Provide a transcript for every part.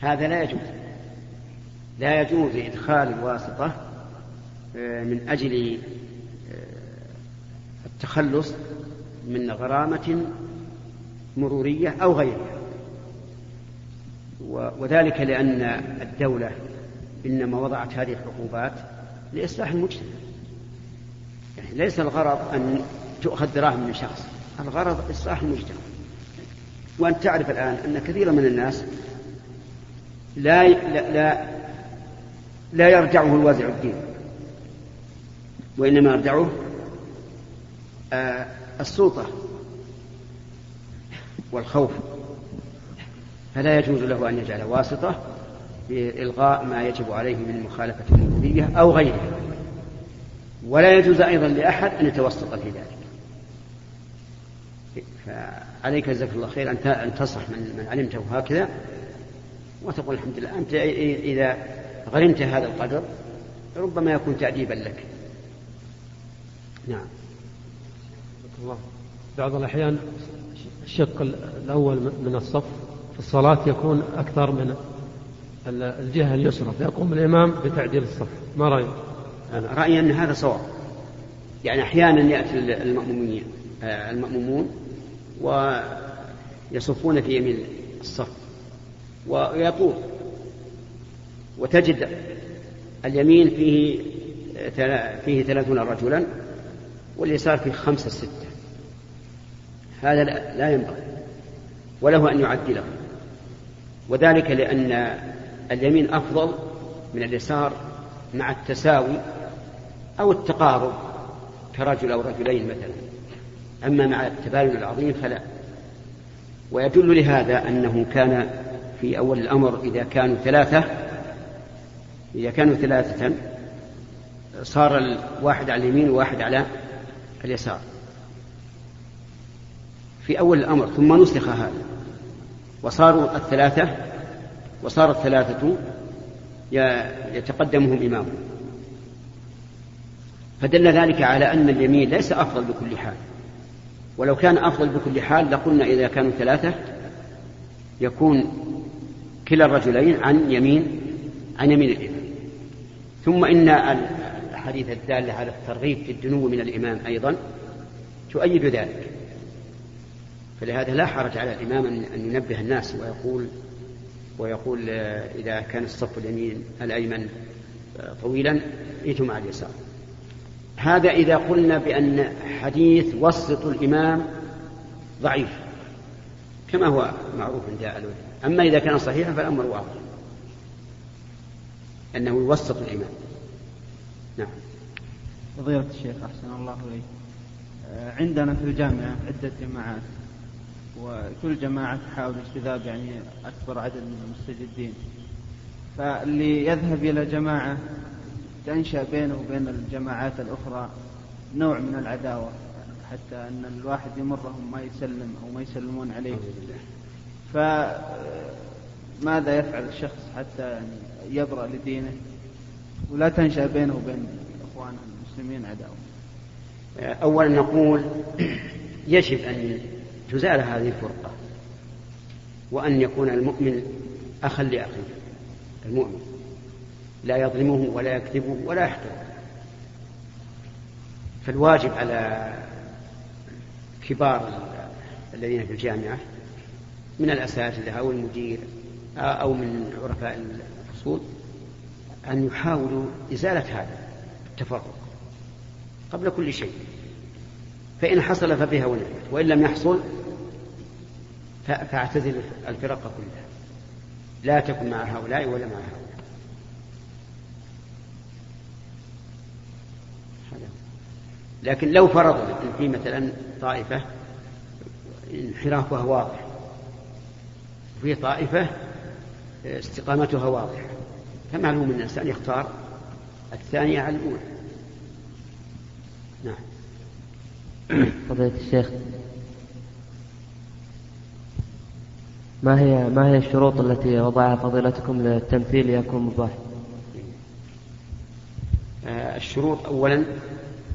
هذا لا يجوز. لا يجوز إدخال الواسطة آه، من أجل آه، التخلص من غرامة مرورية أو غيرها. وذلك لأن الدولة إنما وضعت هذه العقوبات لإصلاح المجتمع. يعني ليس الغرض أن تؤخذ دراهم من شخص الغرض إصلاح المجتمع. وأنت تعرف الآن أن كثيرا من الناس لا لا لا, يرجعه الوازع الدين. وإنما يرجعه آه السلطة والخوف. فلا يجوز له أن يجعل واسطة بإلغاء ما يجب عليه من مخالفة المرورية أو غيرها ولا يجوز أيضا لأحد أن يتوسط في ذلك. فعليك جزاك الله خير. أن تصح من علمته هكذا. وتقول الحمد لله. أنت إذا غرمت هذا القدر ربما يكون تأديبا لك. نعم. الله. بعض الأحيان الشق الأول من الصف في الصلاة يكون أكثر من الجهة اليسرى فيقوم الإمام بتعديل الصف. ما رأيك؟ رأيي أن هذا صواب. يعني أحيانا يأتي المأمومين آه، المأمومون ويصفون في يمين الصف. ويطول وتجد اليمين فيه فيه ثلاثون رجلا واليسار فيه خمسة ستة. هذا لا ينبغي. وله أن يعدله. وذلك لأن اليمين أفضل من اليسار مع التساوي أو التقارب كرجل أو رجلين مثلا. أما مع التباين العظيم فلا. ويدل لهذا أنه كان في أول الأمر إذا كانوا ثلاثة إذا كانوا ثلاثة صار الواحد على اليمين وواحد على اليسار. في أول الأمر ثم نسخ هذا. وصاروا الثلاثة وصار الثلاثة يتقدمهم إمامهم فدل ذلك على أن اليمين ليس أفضل بكل حال. ولو كان أفضل بكل حال لقلنا إذا كانوا ثلاثة يكون كلا الرجلين عن يمين عن يمين الإمام. ثم إن الحديث الدالة على الترغيب في الدنو من الإمام أيضا تؤيد ذلك. فلهذا لا حرج على الإمام أن ينبه الناس ويقول ويقول إذا كان الصف اليمين الأيمن طويلا ائتوا مع اليسار. هذا إذا قلنا بأن حديث وسط الإمام ضعيف. كما هو معروف عند أهل أما إذا كان صحيحا فالأمر واضح. أنه يوسط الإمام نعم. فضيلة الشيخ أحسن الله إليك. عندنا في الجامعة عدة جماعات وكل جماعة تحاول اجتذاب يعني أكبر عدد من المستجدين. فاللي يذهب إلى جماعة تنشأ بينه وبين الجماعات الأخرى نوع من العداوة. حتى أن الواحد يمرهم ما يسلم أو ما يسلمون عليه. فماذا يفعل الشخص حتى يعني يبرأ لدينه؟ ولا تنشأ بينه وبين إخوانه المسلمين عداوة. أولا نقول يجب أن تزال هذه الفرقة وأن يكون المؤمن أخا لأخيه المؤمن. لا يظلمه ولا يكذبه ولا يحقره فالواجب على كبار الذين في الجامعة من الأساتذة أو المدير أو من عرفاء الفصول أن يحاولوا إزالة هذا التفرق قبل كل شيء. فإن حصل فبها ونعمت وإن لم يحصل فاعتزل الفرق كلها. لا تكن مع هؤلاء ولا مع هؤلاء. لكن لو فرضنا ان في مثلا طائفة انحرافها واضح. وفي طائفة استقامتها واضحه فمعلوم أن الإنسان يختار الثانية على الأولى. نعم. فضيلة الشيخ ما هي ما هي الشروط التي وضعها فضيلتكم للتمثيل؟ ليكون مباح؟ آه، الشروط أولا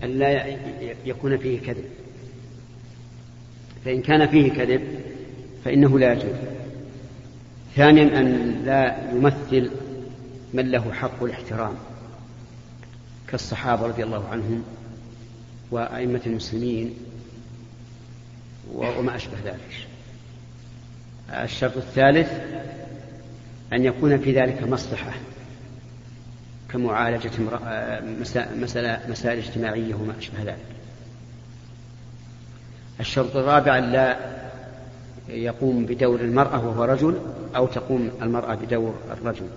أن لا يكون فيه كذب. فإن كان فيه كذب فإنه لا يجوز. ثانيا أن لا يمثل من له حق الاحترام كالصحابة رضي الله عنهم وأئمة المسلمين وما أشبه ذلك. الشرط الثالث أن يكون في ذلك مصلحة. كمعالجة مسألة مسائل اجتماعية وما أشبه ذلك. الشرط الرابع لا يقوم بدور المرأة وهو رجل أو تقوم المرأة بدور الرجل.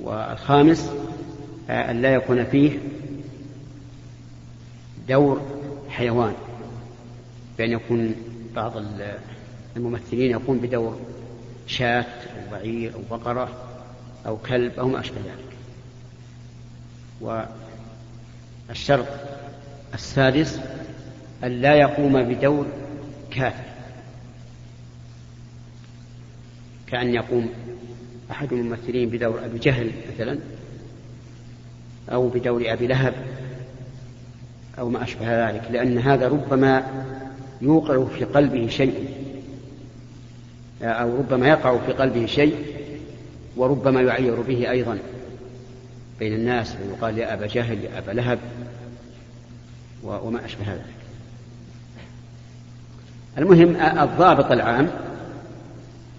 والخامس أن لا يكون فيه دور حيوان بأن يكون بعض الممثلين يقوم بدور شاة أو بعير أو بقرة. أو كلب أو ما أشبه ذلك. والشرط السادس أن لا يقوم بدور كافر. كأن يقوم أحد الممثلين بدور أبي جهل مثلا أو بدور أبي لهب أو ما أشبه ذلك. لأن هذا ربما يوقع في قلبه شيء أو ربما يقع في قلبه شيء وربما يعير به أيضا بين الناس ويقال يا أبا جهل يا أبا لهب وما أشبه ذلك. المهم الضابط العام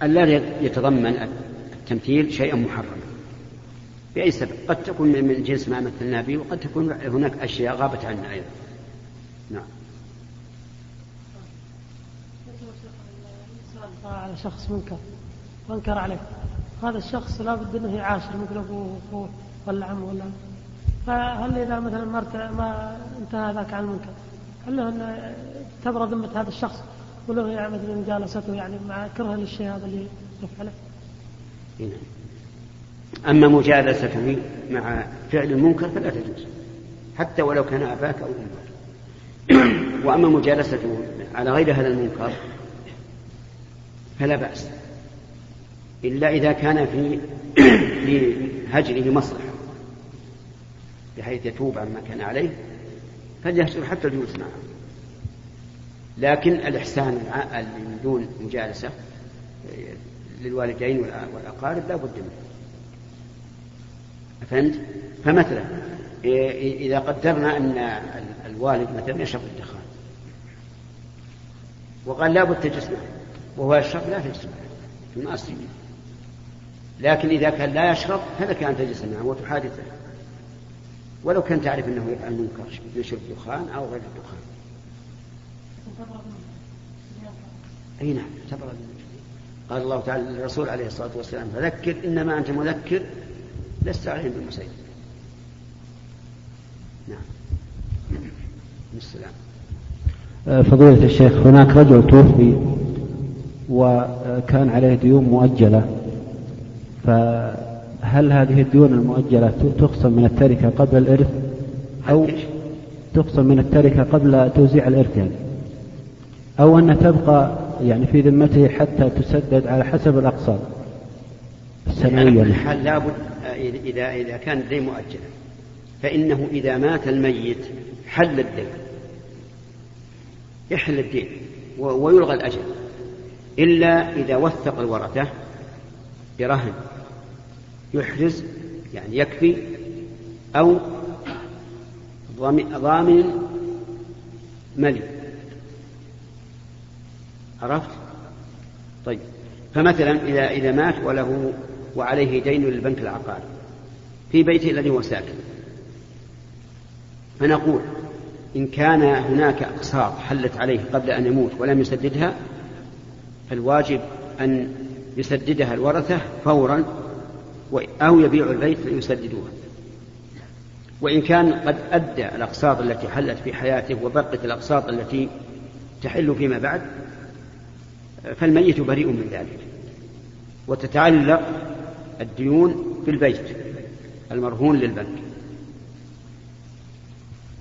الذي يتضمن التمثيل شيئا محرما بأي سبب؟ قد تكون من جنس ما مثلنا به وقد تكون هناك أشياء غابت عنا أيضا. نعم. على شخص منكر وانكر عليه. هذا الشخص لابد إنه يعاشر مثل أبوه وأخوه ولا عمه ولا فهل إذا مثلا ما انتهى ذاك عن المنكر هل له إن تبرى ذمة هذا الشخص وله يعني مثلا مجالسته يعني مع كره للشيء هذا اللي يفعله؟ نعم. أما مجالسته مع فعل المنكر فلا تجوز حتى ولو كان أباك أو أمك وأما مجالسته على غير هذا المنكر فلا بأس إلا إذا كان في في هجره مصلحة بحيث يتوب عما كان عليه فليهجر حتى الجلوس معه. لكن الإحسان من دون مجالسة للوالدين والأقارب لا بد منه. فهمت؟ فمثلا إذا قدرنا أن الوالد مثلا يشرب الدخان وقال لابد تجلس معه وهو يشرب لا تجلس معه في لكن إذا كان لا يشرب فلك أن تجلس معه وتحادثه. ولو كان تعرف أنه يفعل يشرب دخان أو غير الدخان. أي نعم قال الله تعالى للرسول عليه الصلاة والسلام فذكر إنما أنت مذكر لست عليهم بالمسيطر نعم. السلام. آه، فضيلة الشيخ هناك رجل توفي وكان عليه ديون مؤجلة. فهل هذه الديون المؤجلة تقسم من التركة قبل الإرث؟ أو تقسم من التركة قبل توزيع الإرث يعني؟ أو أن تبقى يعني في ذمته حتى تسدد على حسب الأقساط السنوية يعني الحال لابد إذا إذا كان الدين مؤجلا فإنه إذا مات الميت حل الدين. يحل الدين ويلغى الأجل. إلا إذا وثق الورثة برهن يحرز يعني يكفي أو ضامن ملي عرفت؟ طيب. فمثلا إذا إذا مات وله وعليه دين للبنك العقاري في بيته الذي هو ساكن. فنقول إن كان هناك أقساط حلت عليه قبل أن يموت ولم يسددها فالواجب أن يسددها الورثة فورا أو يبيع البيت ليسددوها وإن كان قد أدى الأقساط التي حلت في حياته وبقت الأقساط التي تحل فيما بعد فالميت بريء من ذلك. وتتعلق الديون بالبيت المرهون للبنك.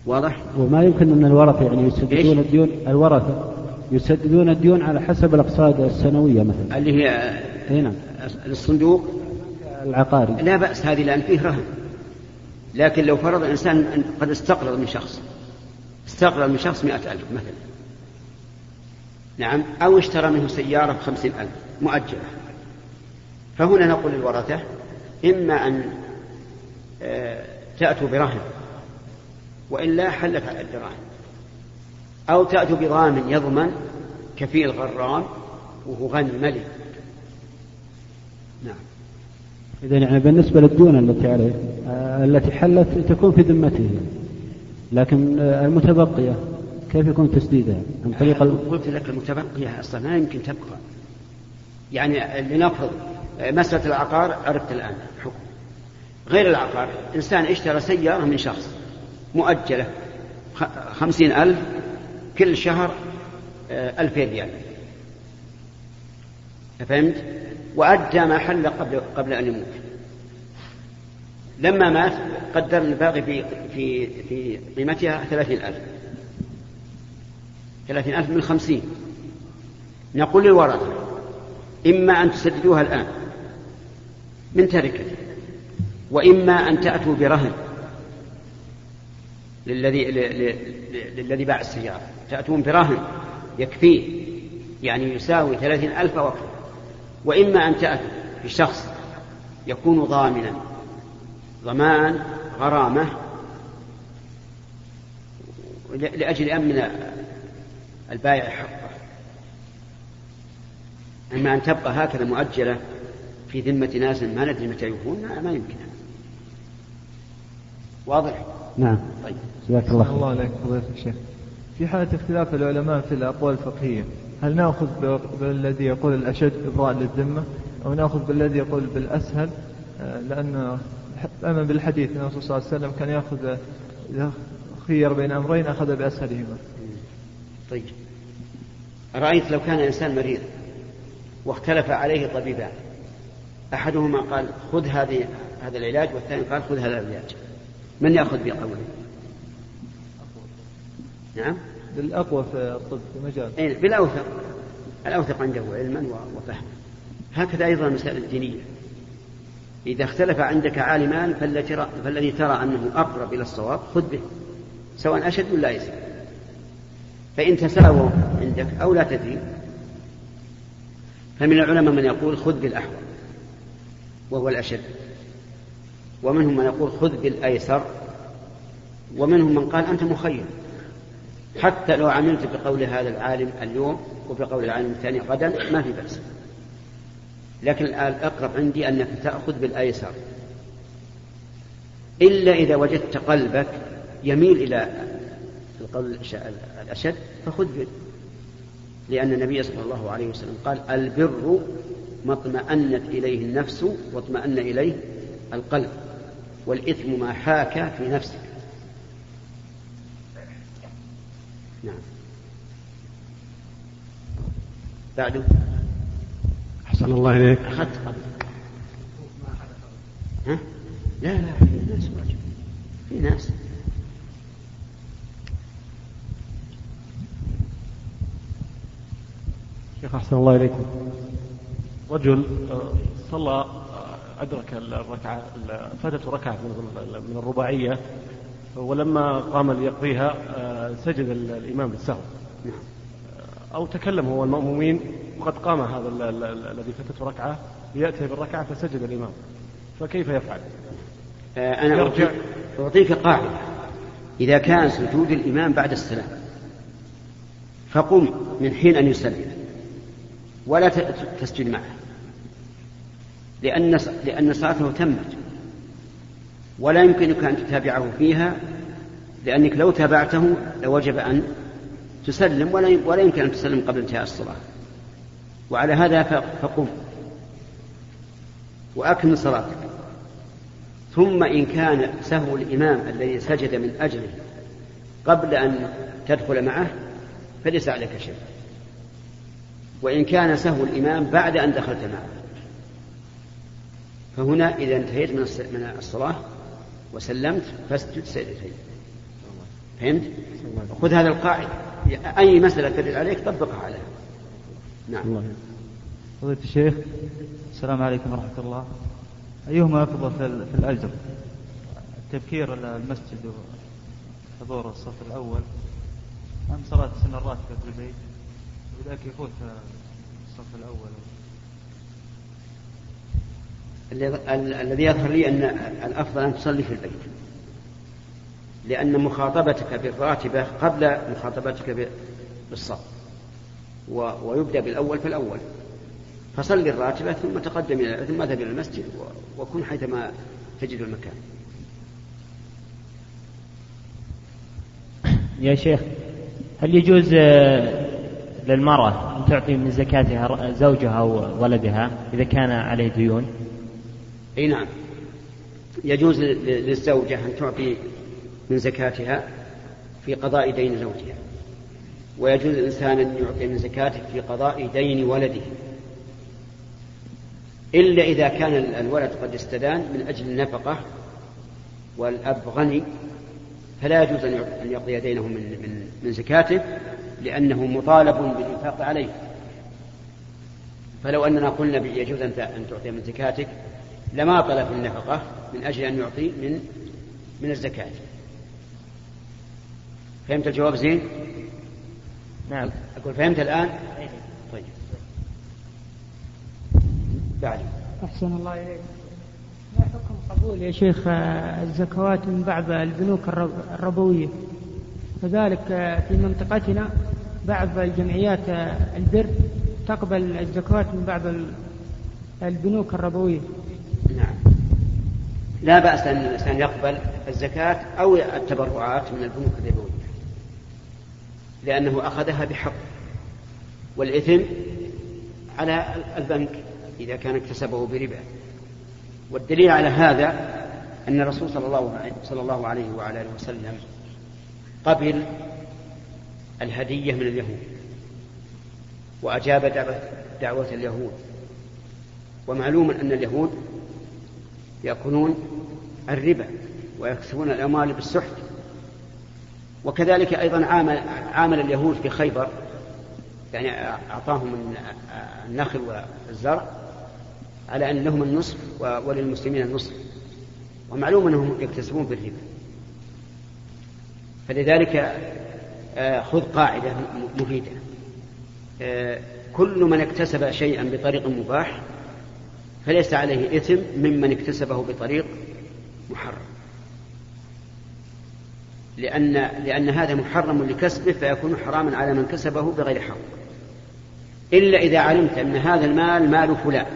واضح؟ وما يمكن أن الورثة يعني يسددون الديون الورثة. يسددون الديون على حسب الاقساط السنوية مثلا. اللي هي إي نعم. الصندوق؟ العقاري. لا بأس هذه لأن فيه رهن. لكن لو فرض الانسان أن قد استقرض من شخص استقرض من شخص مئة ألف مثلا. نعم. أو اشترى منه سيارة بخمسين ألف مؤجلة. فهنا نقول للورثة إما أن آه، تأتوا برهن وإلا حلت على الدراهم. أو تأتوا بضامن يضمن كفيل غرام وهو غني ملك. نعم. إذا يعني بالنسبة للديون التي عليه آه، التي حلت تكون في ذمته لكن آه، المتبقية كيف يكون تسديدها؟ عن طريق قلت لك المتبقية أصلا ما يمكن تبقى. يعني لنفرض آه، مسألة العقار عرفت الآن حكم. غير العقار إنسان اشترى سيارة من شخص مؤجلة خمسين ألف كل شهر ألفين ريال. فهمت؟ وأدى ما حل قبل قبل أن يموت. لما مات قدر الباقي في في في قيمتها ثلاثين ألف. ثلاثين ألف من خمسين. نقول للورثة إما أن تسددوها الآن من تركة وإما أن تأتوا برهن للذي للذي باع السيارة. تأتون برهن يكفيه يعني يساوي ثلاثين ألف وقت. وإما أن تأتي بشخص يكون ضامنا ضمان غرامة لأجل أمن البائع حقه. أما أن تبقى هكذا مؤجلة في ذمة ناس ما ندري متى يكون ما يمكن. واضح؟ نعم. طيب. جزاك الله خير. الله عليك فضيلة الشيخ. في حالة اختلاف العلماء في الأقوال الفقهية هل نأخذ بالذي يقول الأشد إبراء للذمة أو نأخذ بالذي يقول بالأسهل آه، لأن أما بالحديث أن الرسول صلى الله عليه وسلم كان اذا خير بين أمرين أخذ بأسهلهما. طيب رأيت لو كان انسان مريض واختلف عليه طبيبان أحدهما قال خذ هذه هذا العلاج والثاني قال خذ هذا العلاج من يأخذ بقوله؟ نعم. بالأقوى في الطب في مجال. أي بالأوثق. الأوثق عنده علما وفهما هكذا أيضا المسائل الدينية إذا اختلف عندك عالمان فالذي ترى أنه أقرب إلى الصواب خذ به. سواء أشد ولا يسر فإن تساووا عندك أو لا تدري فمن العلماء من يقول خذ بالأحوط وهو الأشد. ومنهم من يقول خذ بالأيسر ومنهم من قال أنت مخير. حتى لو عملت بقول هذا العالم اليوم وبقول العالم الثاني غدا ما في بأس. لكن الأقرب عندي أنك تأخذ بالأيسر. إلا إذا وجدت قلبك يميل إلى القول الأشد فخذ به. لأن النبي صلى الله عليه وسلم قال البر ما اطمأنت إليه النفس واطمأن إليه القلب. والإثم ما حاك في نفسك. نعم. بعده أحسن الله إليك. أخذت قبل. ها؟ لا لا في ناس واجب. في ناس. شيخ أحسن الله إليكم رجل آه، صلى آه، أدرك الركعة فاتته ركعة من الرباعية. ولما قام ليقضيها آه، سجد الإمام بالسهو. أو تكلم هو المأمومين وقد قام هذا الذي فاتته ركعة ليأتي بالركعة فسجد الإمام. فكيف يفعل؟ آه، أنا يرجع. أعطيك قاعدة. إذا كان سجود الإمام بعد السلام فقم من حين أن يسلم ولا تسجد معه لأن لأن صلاته تمت. ولا يمكنك أن تتابعه فيها لأنك لو تابعته لوجب أن تسلم ولا ولا يمكن أن تسلم قبل انتهاء الصلاة. وعلى هذا فقم. وأكمل صلاتك ثم إن كان سهو الإمام الذي سجد من أجله قبل أن تدخل معه فليس عليك شيء. وإن كان سهو الإمام بعد أن دخلت معه. فهنا إذا انتهيت من الصلاة وسلمت فاسجد سجدتين فهمت؟ خذ هذا القاعدة. أي مسألة تدل عليك طبقها عليها نعم. فضيلة الشيخ السلام عليكم ورحمة الله. أيهما أفضل في الأجر؟ تبكير المسجد وحضور الصف الأول؟ أم صلاة سنة الراتبة في البيت؟ ذاك يفوت الصف الأول. الذي يظهر لي أن الأفضل أن تصلي في البيت. لأن مخاطبتك بالراتبة قبل مخاطبتك بالصف. ويبدأ بالأول فالأول فصل الراتبة ثم تقدم إلى ثم اذهب إلى المسجد وكن حيثما تجد المكان. يا شيخ هل يجوز آه، للمرأة أن تعطي من زكاتها زوجها أو ولدها إذا كان عليه ديون؟ أي نعم. يجوز للزوجة أن تعطي من زكاتها في قضاء دين زوجها. ويجوز الإنسان أن يعطي من زكاته في قضاء دين ولده. إلا إذا كان الولد قد استدان من أجل النفقة والأب غني فلا يجوز أن يقضي دينه من, من, من زكاته لأنه مطالب بالإنفاق عليه. فلو أننا قلنا يجوز أن تعطي من زكاتك لما طلب النفقة من أجل أن يعطي من من الزكاة. فهمت الجواب زين؟ نعم. أقول فهمت الآن؟ طيب. بعد. أحسن الله إليك. ما حكم قبول يا شيخ الزكوات من بعض البنوك الربوية؟ وذلك في منطقتنا بعض الجمعيات البر تقبل الزكوات من بعض البنوك الربوية. لا بأس أن الإنسان يقبل الزكاة أو التبرعات من البنوك الربوية. لأنه أخذها بحق. والإثم على البنك إذا كان اكتسبه بربا. والدليل على هذا أن الرسول صلى الله صلى الله عليه وعلى آله وسلم قبل الهدية من اليهود. وأجاب دعوة اليهود. ومعلوم أن اليهود يأكلون الربا ويكسبون الأموال بالسحت. وكذلك أيضا عامل, عامل اليهود في خيبر يعني أعطاهم النخل والزرع على أن لهم النصف وللمسلمين النصف. ومعلوم أنهم يكتسبون بالربا. فلذلك آه، خذ قاعدة مفيدة. آه، كل من اكتسب شيئا بطريق مباح فليس عليه إثم ممن اكتسبه بطريق محرم. لأن لأن هذا محرم لكسبه فيكون حراما على من كسبه بغير حق. إلا إذا علمت أن هذا المال مال فلان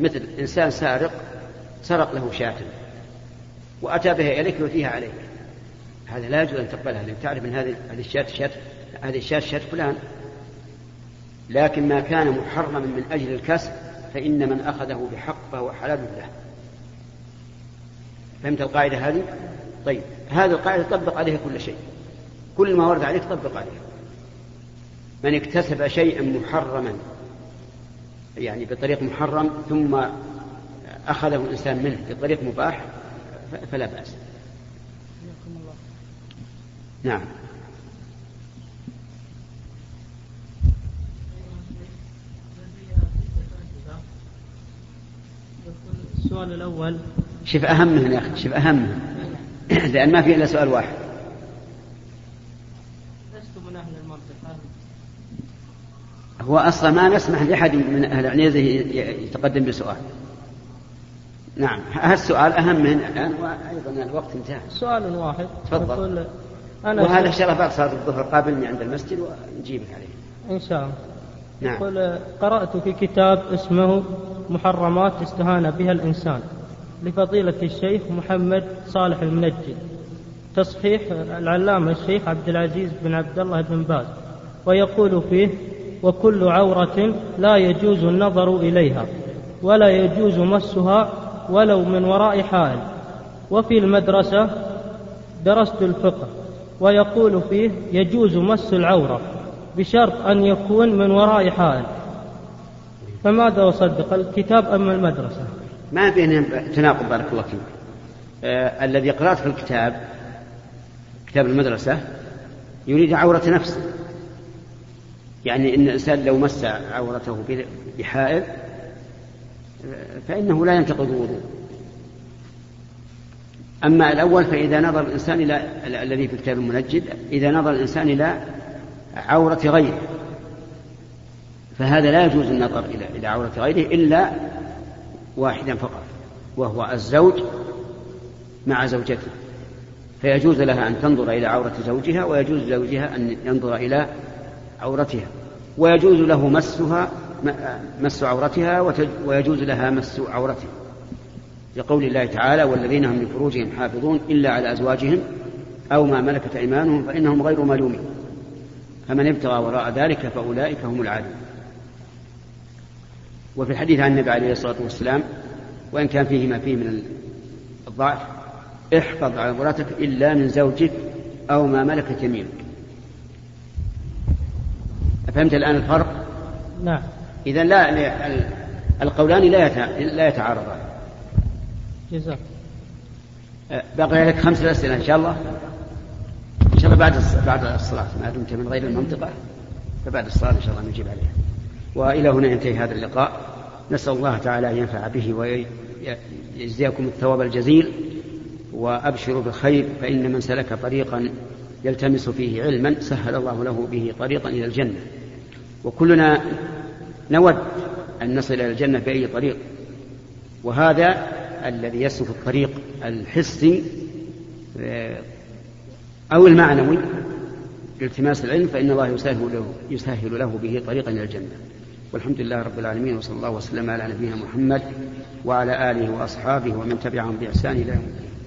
مثل إنسان سارق سرق له شاة وأتى بها إليك يؤتيها عليك. هذا لا يجوز أن تقبلها لأن تعرف أن هذه الشاة شاة هذه الشاة شاة فلان. لكن ما كان محرما من أجل الكسب فإن من أخذه بحق فهو حلال له. فهمت القاعدة هذه؟ طيب هذه القاعدة طبق عليها كل شيء. كل ما ورد عليك طبق عليه من اكتسب شيئا محرما يعني بطريق محرم ثم أخذه الإنسان منه بطريق مباح فلا بأس. نعم. السؤال الأول. شوف أهمهن يا أخي شوف أهمهن لأن ما في إلا سؤال واحد. لست من أهل المنطقة هو أصلا ما نسمح لأحد من أهل عنيزة يتقدم بسؤال. نعم هذا السؤال أهم من الآن وأيضا الوقت انتهى. سؤال واحد. تفضل. أنا وهذا شرف صلاة الظهر قابلني عند المسجد ونجيبك عليه. إن شاء الله. نعم. يقول قرأت في كتاب اسمه محرمات استهان بها الإنسان لفضيلة الشيخ محمد صالح المنجد تصحيح العلامة الشيخ عبد العزيز بن عبد الله بن باز ويقول فيه وكل عورة لا يجوز النظر إليها ولا يجوز مسها ولو من وراء حائل وفي المدرسة درست الفقه ويقول فيه يجوز مس العورة بشرط أن يكون من وراء حائل. فماذا أصدق؟ الكتاب أم المدرسة؟ ما بين تناقض بارك الله فيك. آه الذي قرأت في الكتاب كتاب المدرسة يريد عورة نفسه. يعني إن الإنسان لو مس عورته بحائل آه، فإنه لا ينتقض الوضوء أما الأول فإذا نظر الإنسان إلى الذي في كتاب المنجد إذا نظر الإنسان إلى عورة غيره. فهذا لا يجوز النظر إلى إلى عورة غيره إلا واحدا فقط وهو الزوج مع زوجته. فيجوز لها أن تنظر إلى عورة زوجها ويجوز لزوجها أن ينظر إلى عورتها. ويجوز له مسها مس عورتها ويجوز لها مس عورته لقول الله تعالى والذين هم لفروجهم حافظون إلا على أزواجهم أو ما ملكت أيمانهم فإنهم غير ملومين. فمن ابتغى وراء ذلك فأولئك هم العادون. وفي الحديث عن النبي عليه الصلاة والسلام وإن كان فيه ما فيه من الضعف احفظ عورتك إلا من زوجك أو ما ملكت يمينك. أفهمت الآن الفرق؟ نعم. إذا لا القولان لا لا يتعارضان. جزاك. أه، باقي لك خمس أسئلة إن شاء الله. شاء الله بعد بعد الصلاة. ما دمت من غير المنطقة فبعد الصلاة إن شاء الله نجيب عليها. وإلى هنا ينتهي هذا اللقاء. نسأل الله تعالى أن ينفع به ويجزيكم الثواب الجزيل. وأبشروا بالخير فإن من سلك طريقا يلتمس فيه علما سهل الله له به طريقا إلى الجنة. وكلنا نود أن نصل إلى الجنة بأي طريق. وهذا الذي يسلك الطريق الحسي آه، أو المعنوي لالتماس العلم فإن الله يسهل له, يسهل له به طريقا إلى الجنة. والحمد لله رب العالمين وصلى الله وسلم على نبينا محمد وعلى آله وأصحابه ومن تبعهم بإحسان إلى يوم الدين.